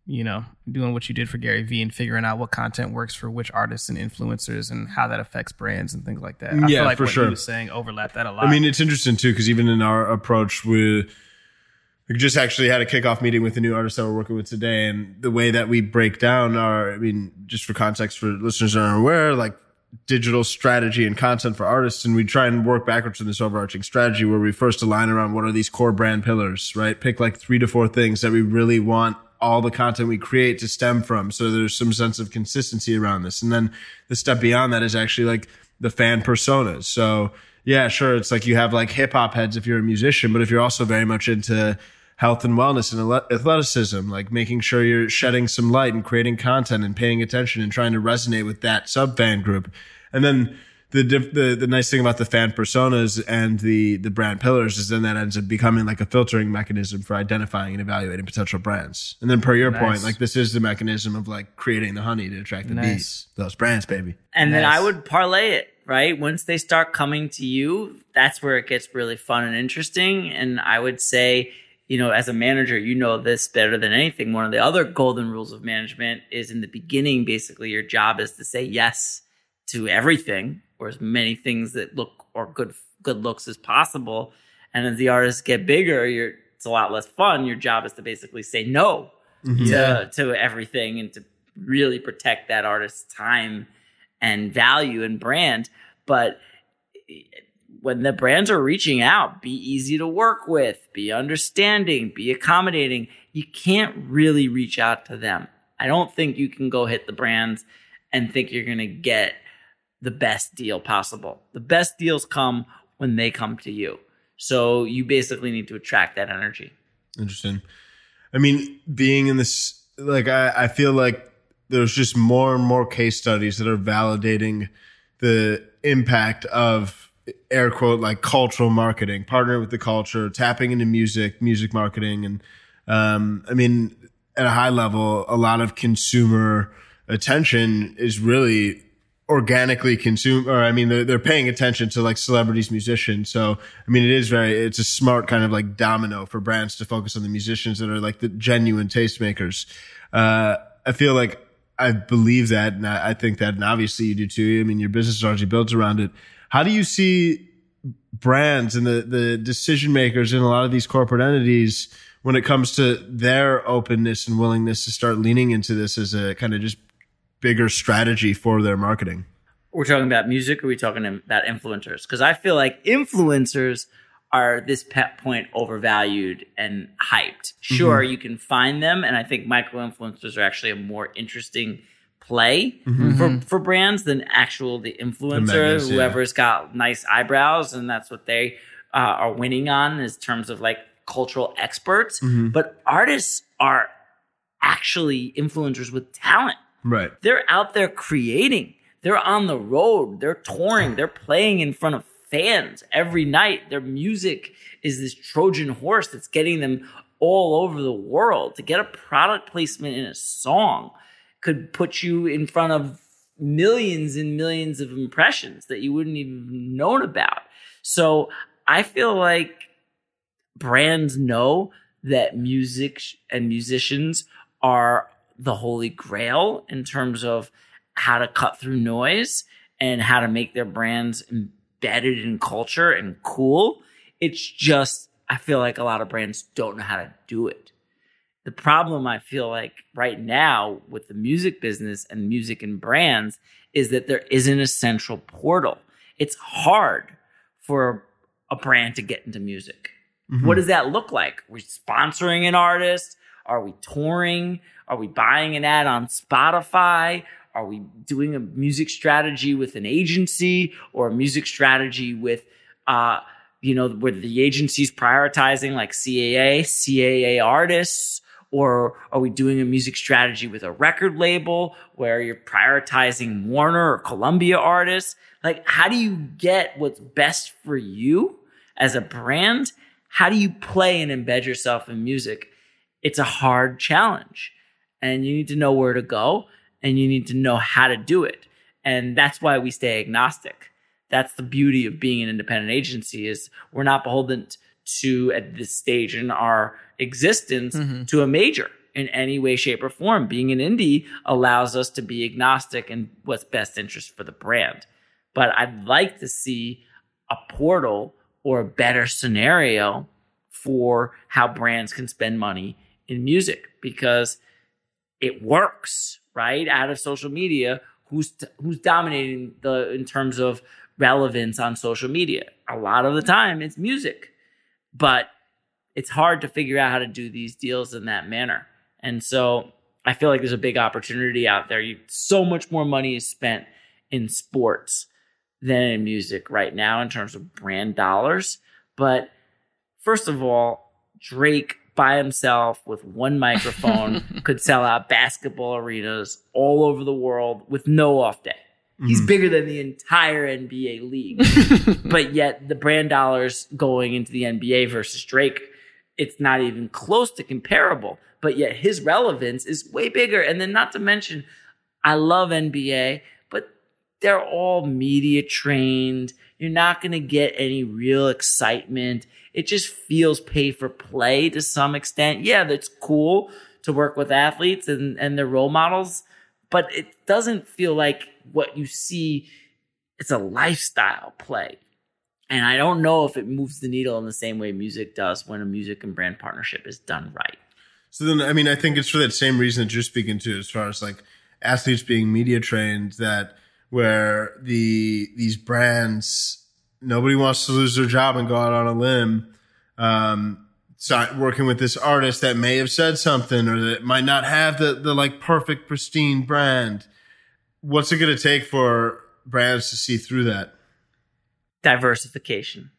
S2: You know, doing what you did for Gary Vee and figuring out what content works for which artists and influencers and how that affects brands and things like that. I
S1: Yeah,
S2: feel like
S1: for
S2: what
S1: sure.
S2: was saying overlap that a lot.
S1: I mean, it's interesting too because even in our approach, we we just actually had a kickoff meeting with the new artist that we're working with today, and the way that we break down our, I mean, just for context for listeners that aren't aware, like digital strategy and content for artists, and we try and work backwards from this overarching strategy where we first align around what are these core brand pillars, right? Pick like three to four things that we really want all the content we create to stem from. So there's some sense of consistency around this. And then the step beyond that is actually like the fan personas. So yeah, sure. It's like you have like hip hop heads if you're a musician, but if you're also very much into health and wellness and athleticism, like making sure you're shedding some light and creating content and paying attention and trying to resonate with that sub fan group. And then the, the the nice thing about the fan personas and the the brand pillars is then that ends up becoming like a filtering mechanism for identifying and evaluating potential brands. And then per your point, like this is the mechanism of like creating the honey to attract the
S2: Nice.
S1: bees. Those brands, baby.
S3: And then I would parlay it, right? Once they start coming to you, that's where it gets really fun and interesting. And I would say you know, as a manager, you know this better than anything. One of the other golden rules of management is in the beginning, basically, your job is to say yes to everything or as many things that look or good good looks as possible. And as the artists get bigger, you're it's a lot less fun. Your job is to basically say no
S1: Mm-hmm.
S3: to, to everything and to really protect that artist's time and value and brand. But when the brands are reaching out, be easy to work with, be understanding, be accommodating. You can't really reach out to them. I don't think you can go hit the brands and think you're going to get the best deal possible. The best deals come when they come to you. So you basically need to attract that energy.
S1: Interesting. I mean, being in this, like, I, I feel like there's just more and more case studies that are validating the impact of air quote like cultural marketing, partner with the culture, tapping into music, music marketing, and um, I mean, at a high level, a lot of consumer attention is really organically consume or i mean they're, they're paying attention to like celebrities musicians. So i mean it is very it's a smart kind of like domino for brands to focus on the musicians that are like the genuine tastemakers. Uh i feel like i believe that and I, think that and obviously you do too. I mean your business is largely built around it. How do you see brands and the the decision makers in a lot of these corporate entities when it comes to their openness and willingness to start leaning into this as a kind of just bigger strategy for their marketing.
S3: We're talking about music, or are we talking about influencers? Because I feel like influencers are this pet point overvalued and hyped. Sure, mm-hmm. you can find them, and I think micro influencers are actually a more interesting play mm-hmm. for, for brands than actual the influencer,
S1: megas, yeah.
S3: whoever's got nice eyebrows, and that's what they uh, are winning on in terms of like cultural experts. Mm-hmm. But artists are actually influencers with talent
S1: Right.
S3: they're out there creating. They're on the road. They're touring. They're playing in front of fans every night. Their music is this Trojan horse that's getting them all over the world. To get a product placement in a song could put you in front of millions and millions of impressions that you wouldn't even known about. So I feel like brands know that music and musicians are the holy grail in terms of how to cut through noise and how to make their brands embedded in culture and cool. It's just, I feel like a lot of brands don't know how to do it. The problem I feel like right now with the music business and music and brands is that there isn't a central portal. It's hard for a brand to get into music. What mm-hmm. does that look like? We're sponsoring an artist? Are we touring? Are we buying an ad on Spotify? Are we doing a music strategy with an agency or a music strategy with, uh, you know, where the agency's prioritizing like CAA, CAA artists? Or are we doing a music strategy with a record label where you're prioritizing Warner or Columbia artists? Like, how do you get what's best for you as a brand? How do you play and embed yourself in music? It's a hard challenge and you need to know where to go and you need to know how to do it. And that's why we stay agnostic. That's the beauty of being an independent agency is we're not beholden to at this stage in our existence mm-hmm. to a major in any way, shape, or form. Being an indie allows us to be agnostic in what's best interest for the brand. But I'd like to see a portal or a better scenario for how brands can spend money in music because it works, right? Out of social media, who's who's dominating the in terms of relevance on social media? A lot of the time it's music. But it's hard to figure out how to do these deals in that manner. And so I feel like there's a big opportunity out there. You, so much more money is spent in sports than in music right now in terms of brand dollars. But first of all, Drake by himself with one microphone could sell out basketball arenas all over the world with no off day. He's mm-hmm. bigger than the entire NBA league. but yet the brand dollars going into the NBA versus Drake, it's not even close to comparable. But yet his relevance is way bigger. And then not to mention, I love NBA, but they're all media trained. You're not going to get any real excitement. It just feels pay for play to some extent. Yeah, that's cool to work with athletes and, and their role models, but it doesn't feel like what you see. It's a lifestyle play. And I don't know if it moves the needle in the same way music does when a music and brand partnership is done right.
S1: So then, I mean, I think it's for that same reason that you're speaking to, as far as like athletes being media trained, that where the these brands nobody wants to lose their job and go out on a limb. Um, start working with this artist that may have said something or that might not have the the like perfect pristine brand. What's it going to take for brands to see through that?
S3: Diversification.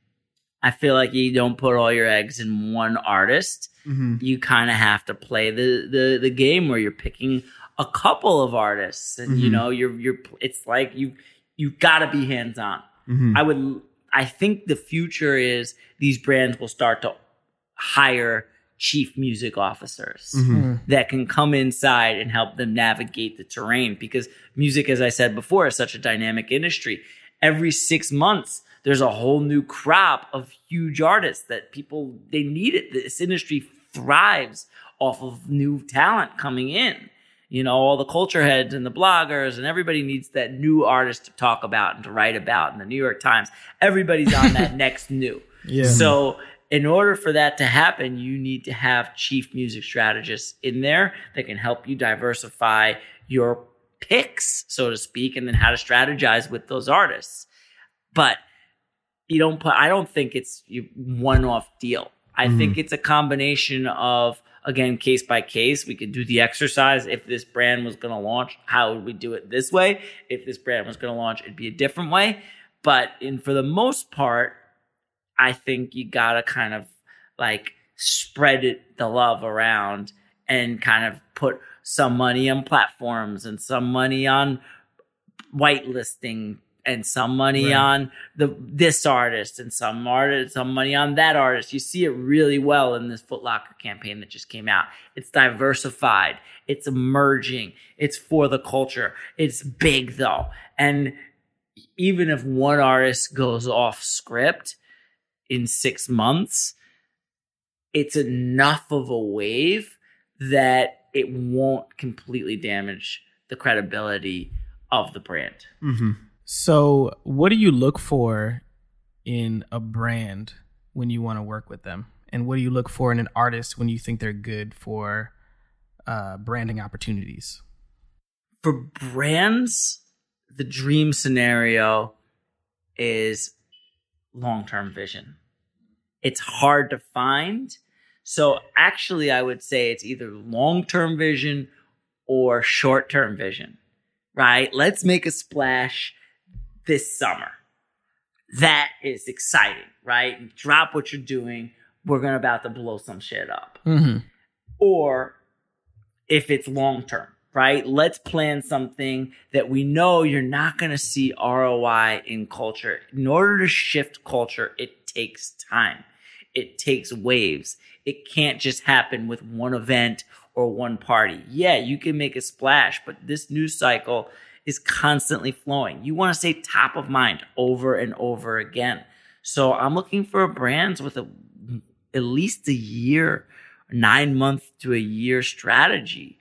S3: I feel like you don't put all your eggs in one artist.
S1: Mm-hmm.
S3: You kind of have to play the, the the game where you're picking a couple of artists, and you
S1: Mhm.
S3: know you're you're. It's like you you got to be hands on.
S1: Mm-hmm.
S3: I would. I think the future is these brands will start to hire chief music officers
S1: Mm-hmm.
S3: that can come inside and help them navigate the terrain because music as i said before is such a dynamic industry every six months there's a whole new crop of huge artists that people they need it this industry thrives off of new talent coming in you know all the culture heads and the bloggers and everybody needs that new artist to talk about and to write about in the new york times everybody's on that next new
S2: Yeah.
S3: so, in order for that to happen, you need to have chief music strategists in there that can help you diversify your picks, so to speak, and then how to strategize with those artists. But you don't put, I don't think it's one off deal. I
S1: Mhm.
S3: think it's a combination of, again, case by case. We could do the exercise. If this brand was going to launch, how would we do it this way? If this brand was going to launch, it'd be a different way. But in for the most part, I think you gotta kind of like spread it the love around and kind of put some money on platforms and some money on whitelisting and some money
S1: Right.
S3: on the this artist and some artist some money on that artist. You see it really well in this Foot Locker campaign that just came out. It's diversified, it's emerging, it's for the culture. It's big though. And even if one artist goes off script in six months, it's enough of a wave that it won't completely damage the credibility of the brand.
S1: Mm-hmm.
S2: So, what do you look for in a brand when you want to work with them? And what do you look for in an artist when you think they're good for uh, branding opportunities?
S3: For brands, the dream scenario is long term vision. It's hard to find. So, actually, I would say it's either long term vision or short term vision, right? Let's make a splash this summer. That is exciting, right? Drop what you're doing. We're going to about to blow some shit up
S2: Mm-hmm.
S3: or if it's long term, right? Let's plan something that we know you're not going to see ROI in culture. In order to shift culture, it takes time. It takes waves. It can't just happen with one event or one party. Yeah, you can make a splash, but this news cycle is constantly flowing. You want to stay top of mind over and over again. So I'm looking for brands with a at least a year, nine month to a year strategy,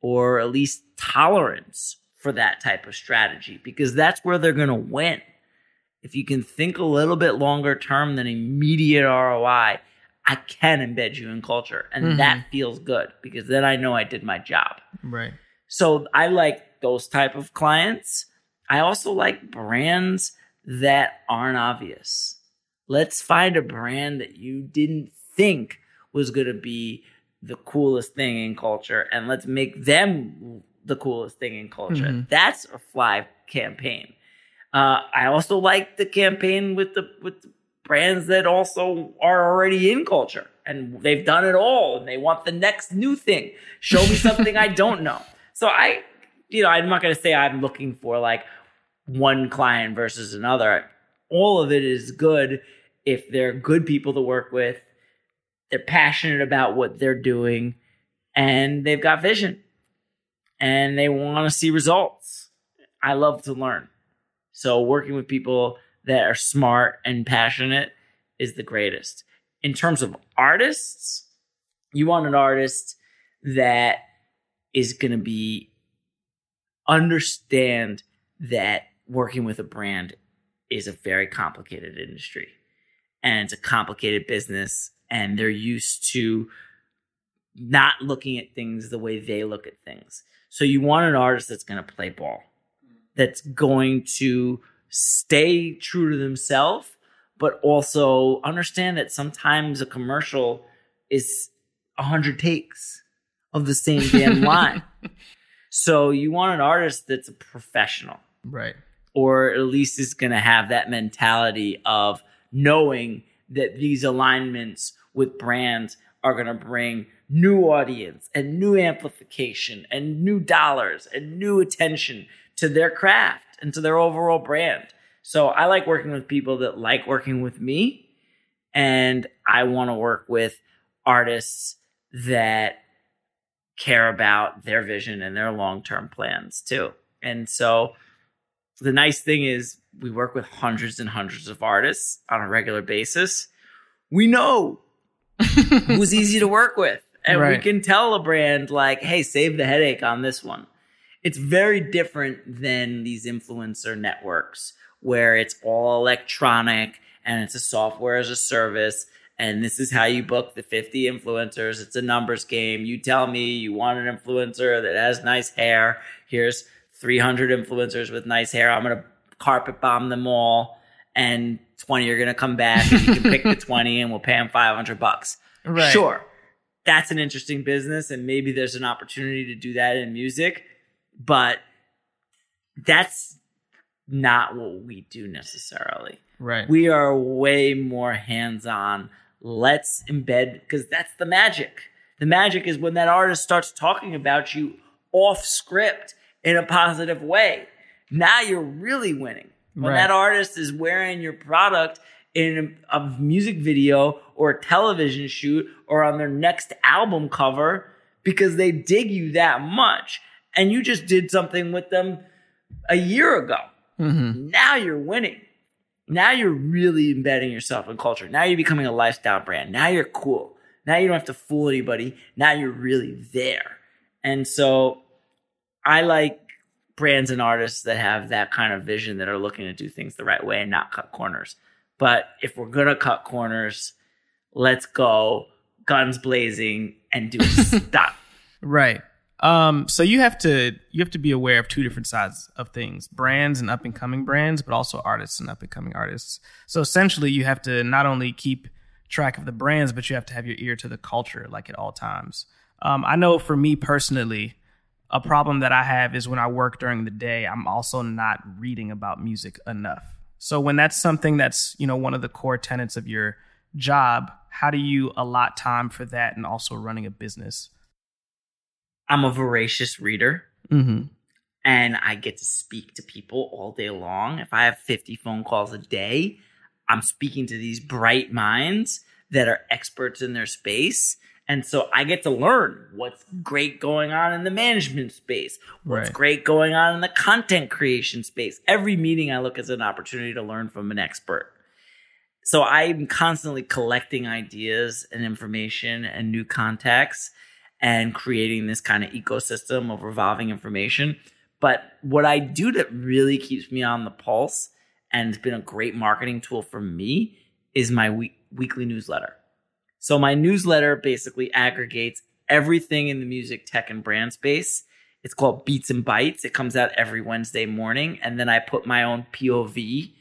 S3: or at least tolerance for that type of strategy, because that's where they're going to win. If you can think a little bit longer term than immediate ROI, I can embed you in culture. And
S2: Mhm.
S3: that feels good because then I know I did my job.
S2: Right.
S3: So I like those type of clients. I also like brands that aren't obvious. Let's find a brand that you didn't think was going to be the coolest thing in culture and let's make them the coolest thing in culture.
S2: Mhm.
S3: That's a fly campaign. Uh, I also like the campaign with the with the brands that also are already in culture and they've done it all and they want the next new thing. Show me something I don't know. So I, you know, I'm not going to say I'm looking for like one client versus another. All of it is good if they're good people to work with. They're passionate about what they're doing and they've got vision and they want to see results. I love to learn. So working with people that are smart and passionate is the greatest. In terms of artists, you want an artist that is going to be understand that working with a brand is a very complicated industry and it's a complicated business and they're used to not looking at things the way they look at things. So you want an artist that's going to play ball, that's going to stay true to themselves, but also understand that sometimes a commercial is a hundred takes of the same damn line. So you want an artist that's a professional,
S2: Right.
S3: or at least is going to have that mentality of knowing that these alignments with brands are going to bring new audience and new amplification and new dollars and new attention to their craft and to their overall brand. So I like working with people that like working with me and I want to work with artists that care about their vision and their long-term plans too. And so the nice thing is we work with hundreds and hundreds of artists on a regular basis. We know who's easy to work with. And we can tell a brand like, hey, save the headache on this one. It's very different than these influencer networks where it's all electronic and it's a software as a service. And this is how you book the 50 influencers. It's a numbers game. You tell me you want an influencer that has nice hair. Here's 300 influencers with nice hair. I'm going to carpet bomb them all. And 20 are going to come back and you can pick the 20 and we'll pay them 500 bucks.
S2: Right.
S3: Sure. That's an interesting business and maybe there's an opportunity to do that in music, but that's not what we do necessarily.
S2: Right.
S3: We are way more hands-on. Let's embed because that's the magic. The magic is when that artist starts talking about you off script in a positive way. Now you're really winning. When
S2: Right.
S3: that artist is wearing your product in a, music video or a television shoot or on their next album cover because they dig you that much and you just did something with them a year ago.
S2: mm-hmm.
S3: Now you're winning. Now you're really embedding yourself in culture. Now you're becoming a lifestyle brand. Now you're cool. Now you don't have to fool anybody. Now you're really there. And so I like brands and artists that have that kind of vision that are looking to do things the right way and not cut corners. But if we're going to cut corners, let's go guns blazing and do stuff.
S2: Right. Um, so you have to you have to be aware of two different sides of things: brands and up and coming brands, but also artists and up and coming artists. So essentially, you have to not only keep track of the brands, but you have to have your ear to the culture, like at all times. Um, I know for me personally, a problem that I have is when I work during the day, I'm also not reading about music enough. So when that's something that's you know one of the core tenets of your job, how do you allot time for that and also running a business?
S3: I'm a voracious reader.
S2: Mm-hmm.
S3: and I get to speak to people all day long. If I have 50 phone calls a day, I'm speaking to these bright minds that are experts in their space. And so I get to learn what's great going on in the management space, what's
S2: Right.
S3: great going on in the content creation space. Every meeting I look as an opportunity to learn from an expert. So I'm constantly collecting ideas and information and new contacts and creating this kind of ecosystem of revolving information. But what I do that really keeps me on the pulse and has been a great marketing tool for me is my week- weekly newsletter. So my newsletter basically aggregates everything in the music, tech, and brand space. It's called Beats and Bytes. It comes out every Wednesday morning, and then I put my own POV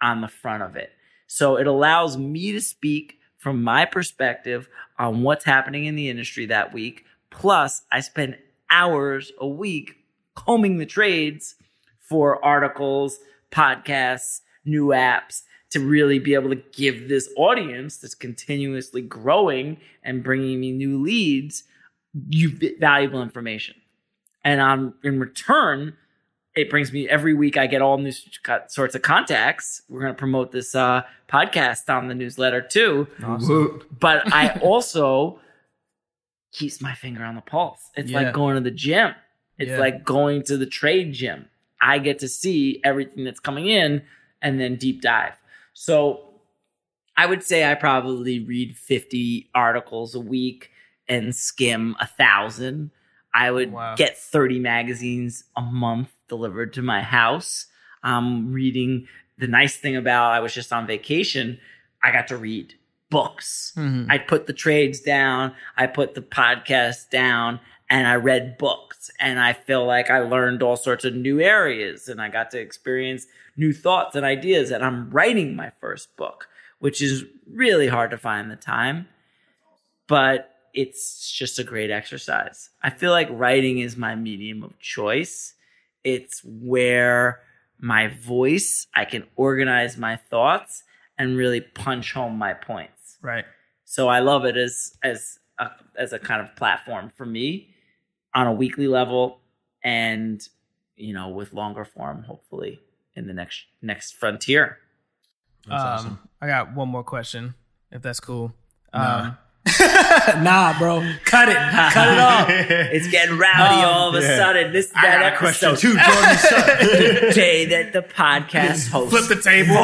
S3: on the front of it. So it allows me to speak from my perspective on what's happening in the industry that week. Plus, I spend hours a week combing the trades for articles, podcasts, new apps to really be able to give this audience that's continuously growing and bringing me new leads valuable information. And on in return, it brings me every week. I get all new sorts of contacts. We're going to promote this uh, podcast on the newsletter too but I also keeps my finger on the pulse. It's
S2: Yeah.
S3: like going to the gym. It's
S2: Yeah.
S3: like going to the trade gym. I get to see everything that's coming in and then deep dive. So I would say I probably read 50 articles a week and skim a thousand. I would
S2: Wow.
S3: get 30 magazines a month delivered to my house. Um, reading the nice thing about I was just on vacation, I got to read books.
S2: Mhm.
S3: I put the trades down, I put the podcast down, and I read books. And I feel like I learned all sorts of new areas and I got to experience new thoughts and ideas. And I'm writing my first book, which is really hard to find the time, but it's just a great exercise. I feel like writing is my medium of choice. It's where my voice, I can organize my thoughts and really punch home my points.
S2: Right.
S3: So I love it as as a, as a kind of platform for me on a weekly level, and you know, with longer form, hopefully in the next next frontier.
S1: That's
S2: um,
S1: awesome.
S2: I got one more question, if that's cool.
S1: Nah.
S2: Um, nah, bro. Cut it. Cut it off.
S3: It's getting rowdy
S2: Um,
S3: all of a
S1: yeah.
S3: sudden. This
S1: I
S3: that
S1: got a question
S3: episode,
S1: too, Jordan. Suck.
S3: the day that the podcast host
S2: Flip the table.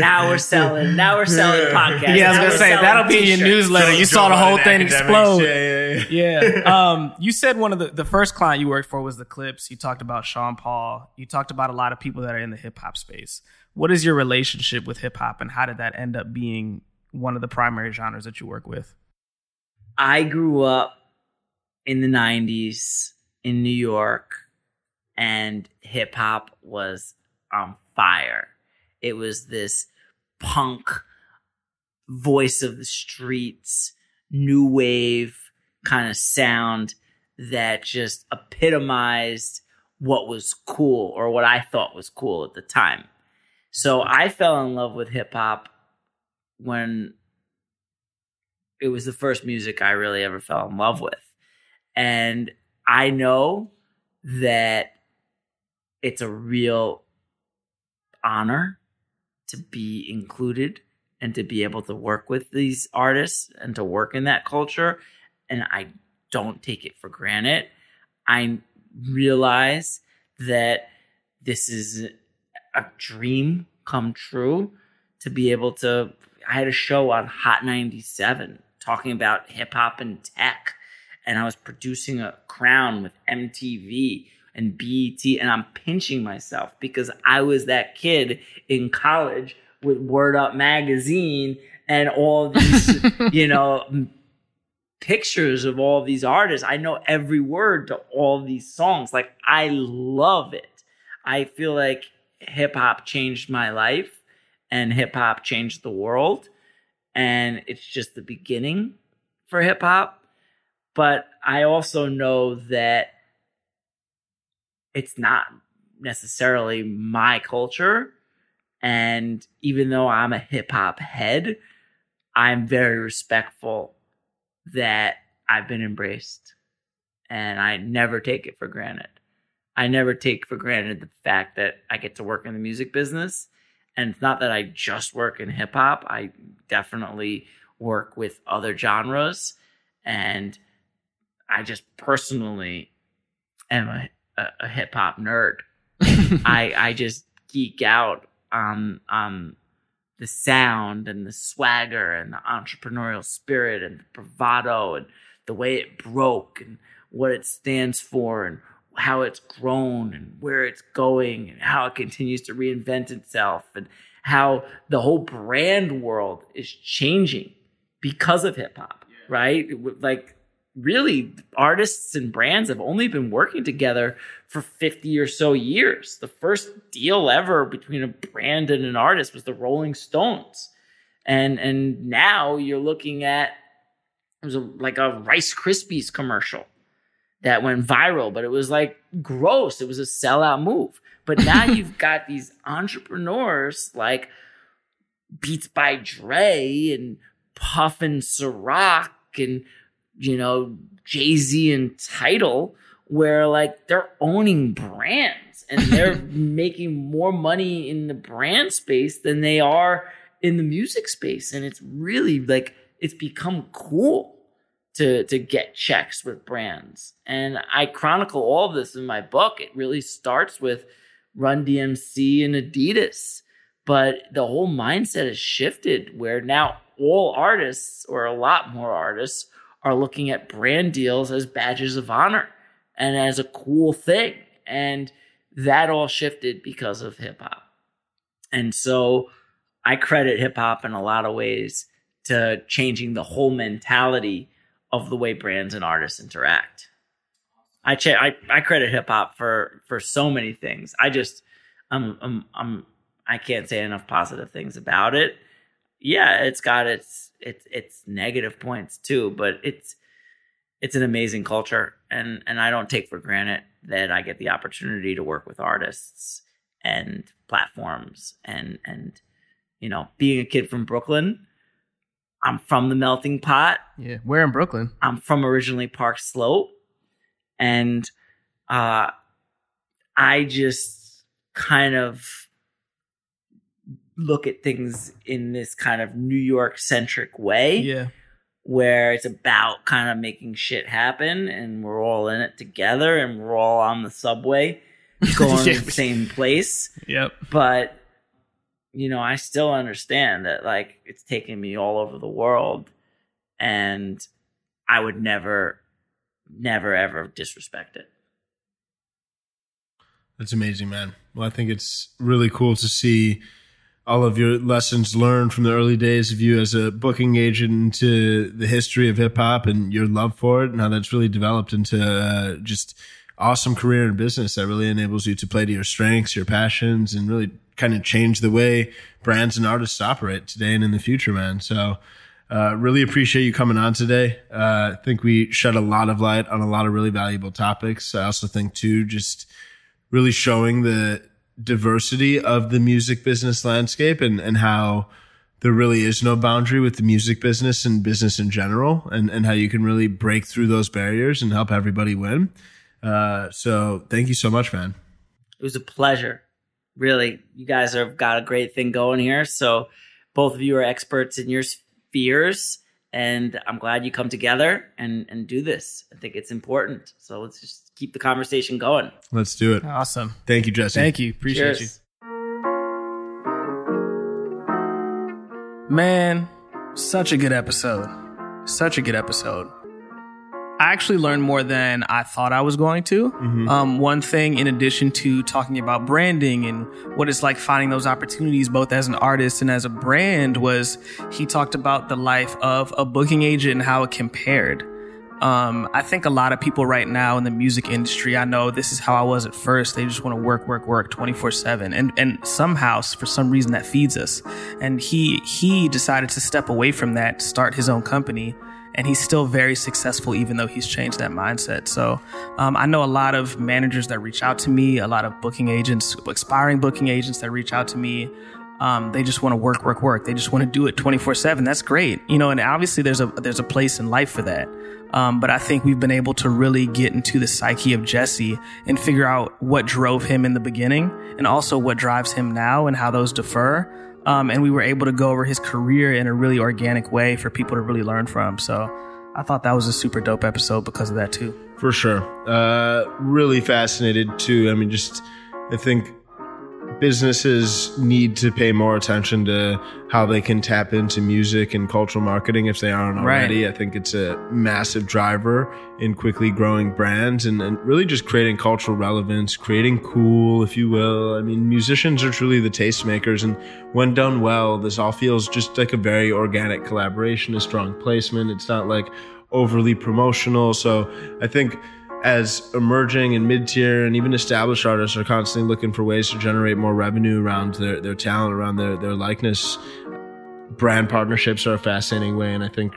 S3: now we're selling. Now we're selling podcasts.
S2: Yeah, I was
S3: Now
S2: gonna say that'll be in your
S3: t-shirts.
S2: newsletter. You
S1: Joe
S2: saw the whole thing
S1: academics.
S2: explode.
S1: Yeah, yeah, yeah.
S2: yeah. Um, you said one of the the first client you worked for was the Clipse. You talked about Sean Paul. You talked about a lot of people that are in the hip hop space. What is your relationship with hip hop, and how did that end up being one of the primary genres that you work with?
S3: I grew up in the 90s in New York and hip hop was on fire. It was this punk voice of the streets, new wave kind of sound that just epitomized what was cool or what I thought was cool at the time. So I fell in love with hip hop when it was the first music I really ever fell in love with. And I know that it's a real honor to be included and to be able to work with these artists and to work in that culture. And I don't take it for granted. I realize that this is a dream come true to be able to. I had a show on Hot 97 talking about hip hop and tech, and I was producing a crown with MTV and BET, and I'm pinching myself because I was that kid in college with Word Up magazine and all these, you know, pictures of all these artists. I know every word to all these songs. Like I love it. I feel like hip hop changed my life and hip hop changed the world. And it's just the beginning for hip hop. But I also know that it's not necessarily my culture. And even though I'm a hip hop head, I'm very respectful that I've been embraced. And I never take it for granted. I never take for granted the fact that I get to work in the music business. And it's not that I just work in hip hop, I definitely work with other genres. And I just personally am a, a, a hip hop nerd. I I just geek out on on the sound and the swagger and the entrepreneurial spirit and the bravado and the way it broke and what it stands for and how it's grown and where it's going and how it continues to reinvent itself and how the whole brand world is changing because of hip hop, right? Like really artists and brands have only been working together for 50 or so years. The first deal ever between a brand and an artist was the Rolling Stones. And and now you're looking at it was a, like a Rice Krispies commercial that went viral, but it was like gross. It was a sellout move. But now you've got these entrepreneurs like Beats by Dre and Puff and Ciroc and you know Jay Z and Tidal, where like they're owning brands and they're making more money in the brand space than they are in the music space, and it's really like it's become cool to to get checks with brands. And I chronicle all of this in my book. It really starts with Run DMC and Adidas. But the whole mindset has shifted where now all artists, or a lot more artists, are looking at brand deals as badges of honor and as a cool thing. And that all shifted because of hip hop. And so I credit hip hop in a lot of ways to changing the whole mentality of the way brands and artists interact. I I, I credit hip hop for for so many things. I just I'm, I'm I'm I can't say enough positive things about it. Yeah, it's got its its its negative points too, but it's it's an amazing culture and and I don't take for granted that I get the opportunity to work with artists and platforms and and you know, being a kid from Brooklyn, I'm from the melting pot.
S2: Yeah, we're in Brooklyn.
S3: I'm from originally Park Slope and uh I just kind of look at things in this kind of New York centric way
S2: Yeah.
S3: where it's about kind of making shit happen and we're all in it together and we're all on the subway going
S2: Yeah.
S3: to the same place.
S2: Yep.
S3: But, you know, I still understand that like it's taken me all over the world and I would never, never, ever disrespect it.
S1: That's amazing, man. Well, I think it's really cool to see all of your lessons learned from the early days of you as a booking agent into the history of hip hop and your love for it and how that's really developed into uh, just awesome career in business that really enables you to play to your strengths, your passions, and really kind of change the way brands and artists operate today and in the future, man. So, uh, really appreciate you coming on today. Uh, I think we shed a lot of light on a lot of really valuable topics. I also think too, just really showing the diversity of the music business landscape and, and how there really is no boundary with the music business and business in general and, and how you can really break through those barriers and help everybody win. Uh, so thank you so much, man.
S3: It was a pleasure. Really, you guys have got a great thing going here. So, both of you are experts in your spheres, and I'm glad you come together and and do this. I think it's important. So let's just keep the conversation going.
S1: Let's do it.
S2: Awesome.
S1: Thank you, Jesse.
S2: Thank you. Appreciate
S3: Cheers.
S2: you. Man, such a good episode. Such a good episode. I actually learned more than I thought I was going to. Um, one thing, in addition to talking about branding and what it's like finding those opportunities, both as an artist and as a brand, was he talked about the life of a booking agent and how it compared. Um, I think a lot of people right now in the music industry, I know this is how I was at first. They just want to work, work, work 24 seven. And, and somehow, for some reason that feeds us. And he, he decided to step away from that, start his own company. And he's still very successful, even though he's changed that mindset. So, um, I know a lot of managers that reach out to me, a lot of booking agents, aspiring booking agents that reach out to me. Um, they just want to work, work, work. They just want to do it 24 seven. That's great. You know, and obviously there's a, there's a place in life for that. Um, but I think we've been able to really get into the psyche of Jesse and figure out what drove him in the beginning and also what drives him now and how those differ. Um, and we were able to go over his career in a really organic way for people to really learn from. So I thought that was a super dope episode because of that too.
S1: For sure. Uh, really fascinated too. I mean, just, I think businesses need to pay more attention to how they can tap into music and cultural marketing if they aren't
S2: Right.
S1: already. I think it's a massive driver in quickly growing brands and, and really just creating cultural relevance, creating cool, if you will. I mean, musicians are truly the tastemakers, and when done well, this all feels just like a very organic collaboration, a strong placement. It's not like overly promotional. So I think as emerging and mid-tier and even established artists are constantly looking for ways to generate more revenue around their, their talent, around their, their likeness, brand partnerships are a fascinating way. And I think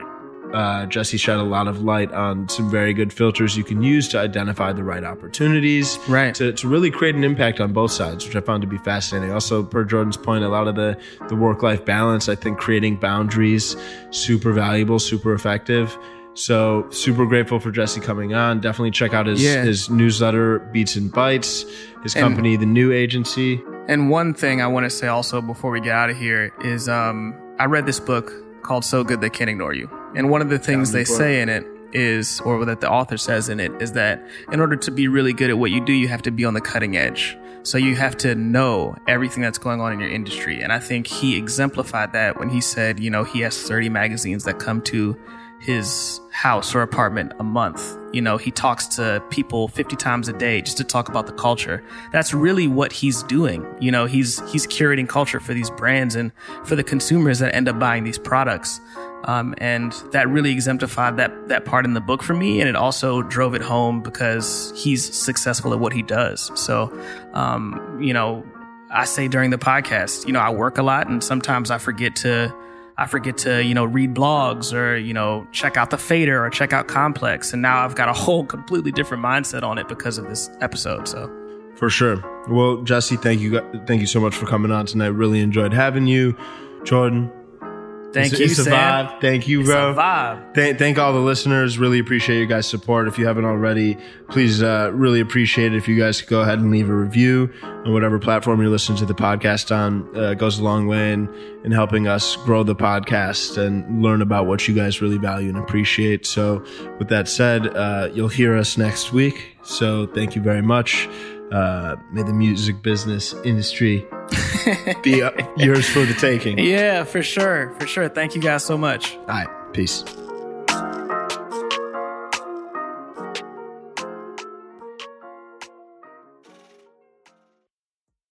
S1: uh, Jesse shed a lot of light on some very good filters you can use to identify the right opportunities,
S2: Right.
S1: To, to really create an impact on both sides, which I found to be fascinating. Also, per Jordan's point, a lot of the the work life balance, I think creating boundaries, super valuable, super effective. So super grateful for Jesse coming on. Definitely check out his
S2: Yeah.
S1: his newsletter, Beats and Bytes, his
S2: And-
S1: company, the NUE Agency.
S2: And one thing I want to say also before we get out of here is um, I read this book called So Good They Can't Ignore You. And one of the things they
S1: the book.
S2: say in it is, or that the author says in it, is that in order to be really good at what you do, you have to be on the cutting edge. So you have to know everything that's going on in your industry. And I think he exemplified that when he said, you know, he has 30 magazines that come to his house or apartment a month. You know, he talks to people 50 times a day just to talk about the culture. That's really what he's doing. You know, he's he's curating culture for these brands and for the consumers that end up buying these products. Um, and that really exemplified that that part in the book for me, and it also drove it home because he's successful at what he does. So, um, you know, I say during the podcast, you know, I work a lot, and sometimes I forget to I forget to, you know, read blogs or, you know, check out the fader or check out complex. And now I've got a whole completely different mindset on it because of this episode. So
S1: For sure. Well, Jesse, thank you thank you so much for coming on tonight. Really enjoyed having you. Jordan,
S2: thank
S1: it's,
S2: you,
S1: it's
S2: Sam.
S1: vibe. Thank you,
S2: It's a
S1: bro.
S2: vibe.
S1: Thank, thank all the listeners. Really appreciate you guys' support. If you haven't already, please uh, really appreciate it if you guys could go ahead and leave a review on whatever platform you're listening to the podcast on. Uh, goes a long way in, in helping us grow the podcast and learn about what you guys really value and appreciate. So, with that said, uh, you'll hear us next week. So, thank you very much. Uh, may the music business industry be yours for the taking.
S2: Yeah, for sure. For sure. Thank you guys so much.
S1: All right. Peace.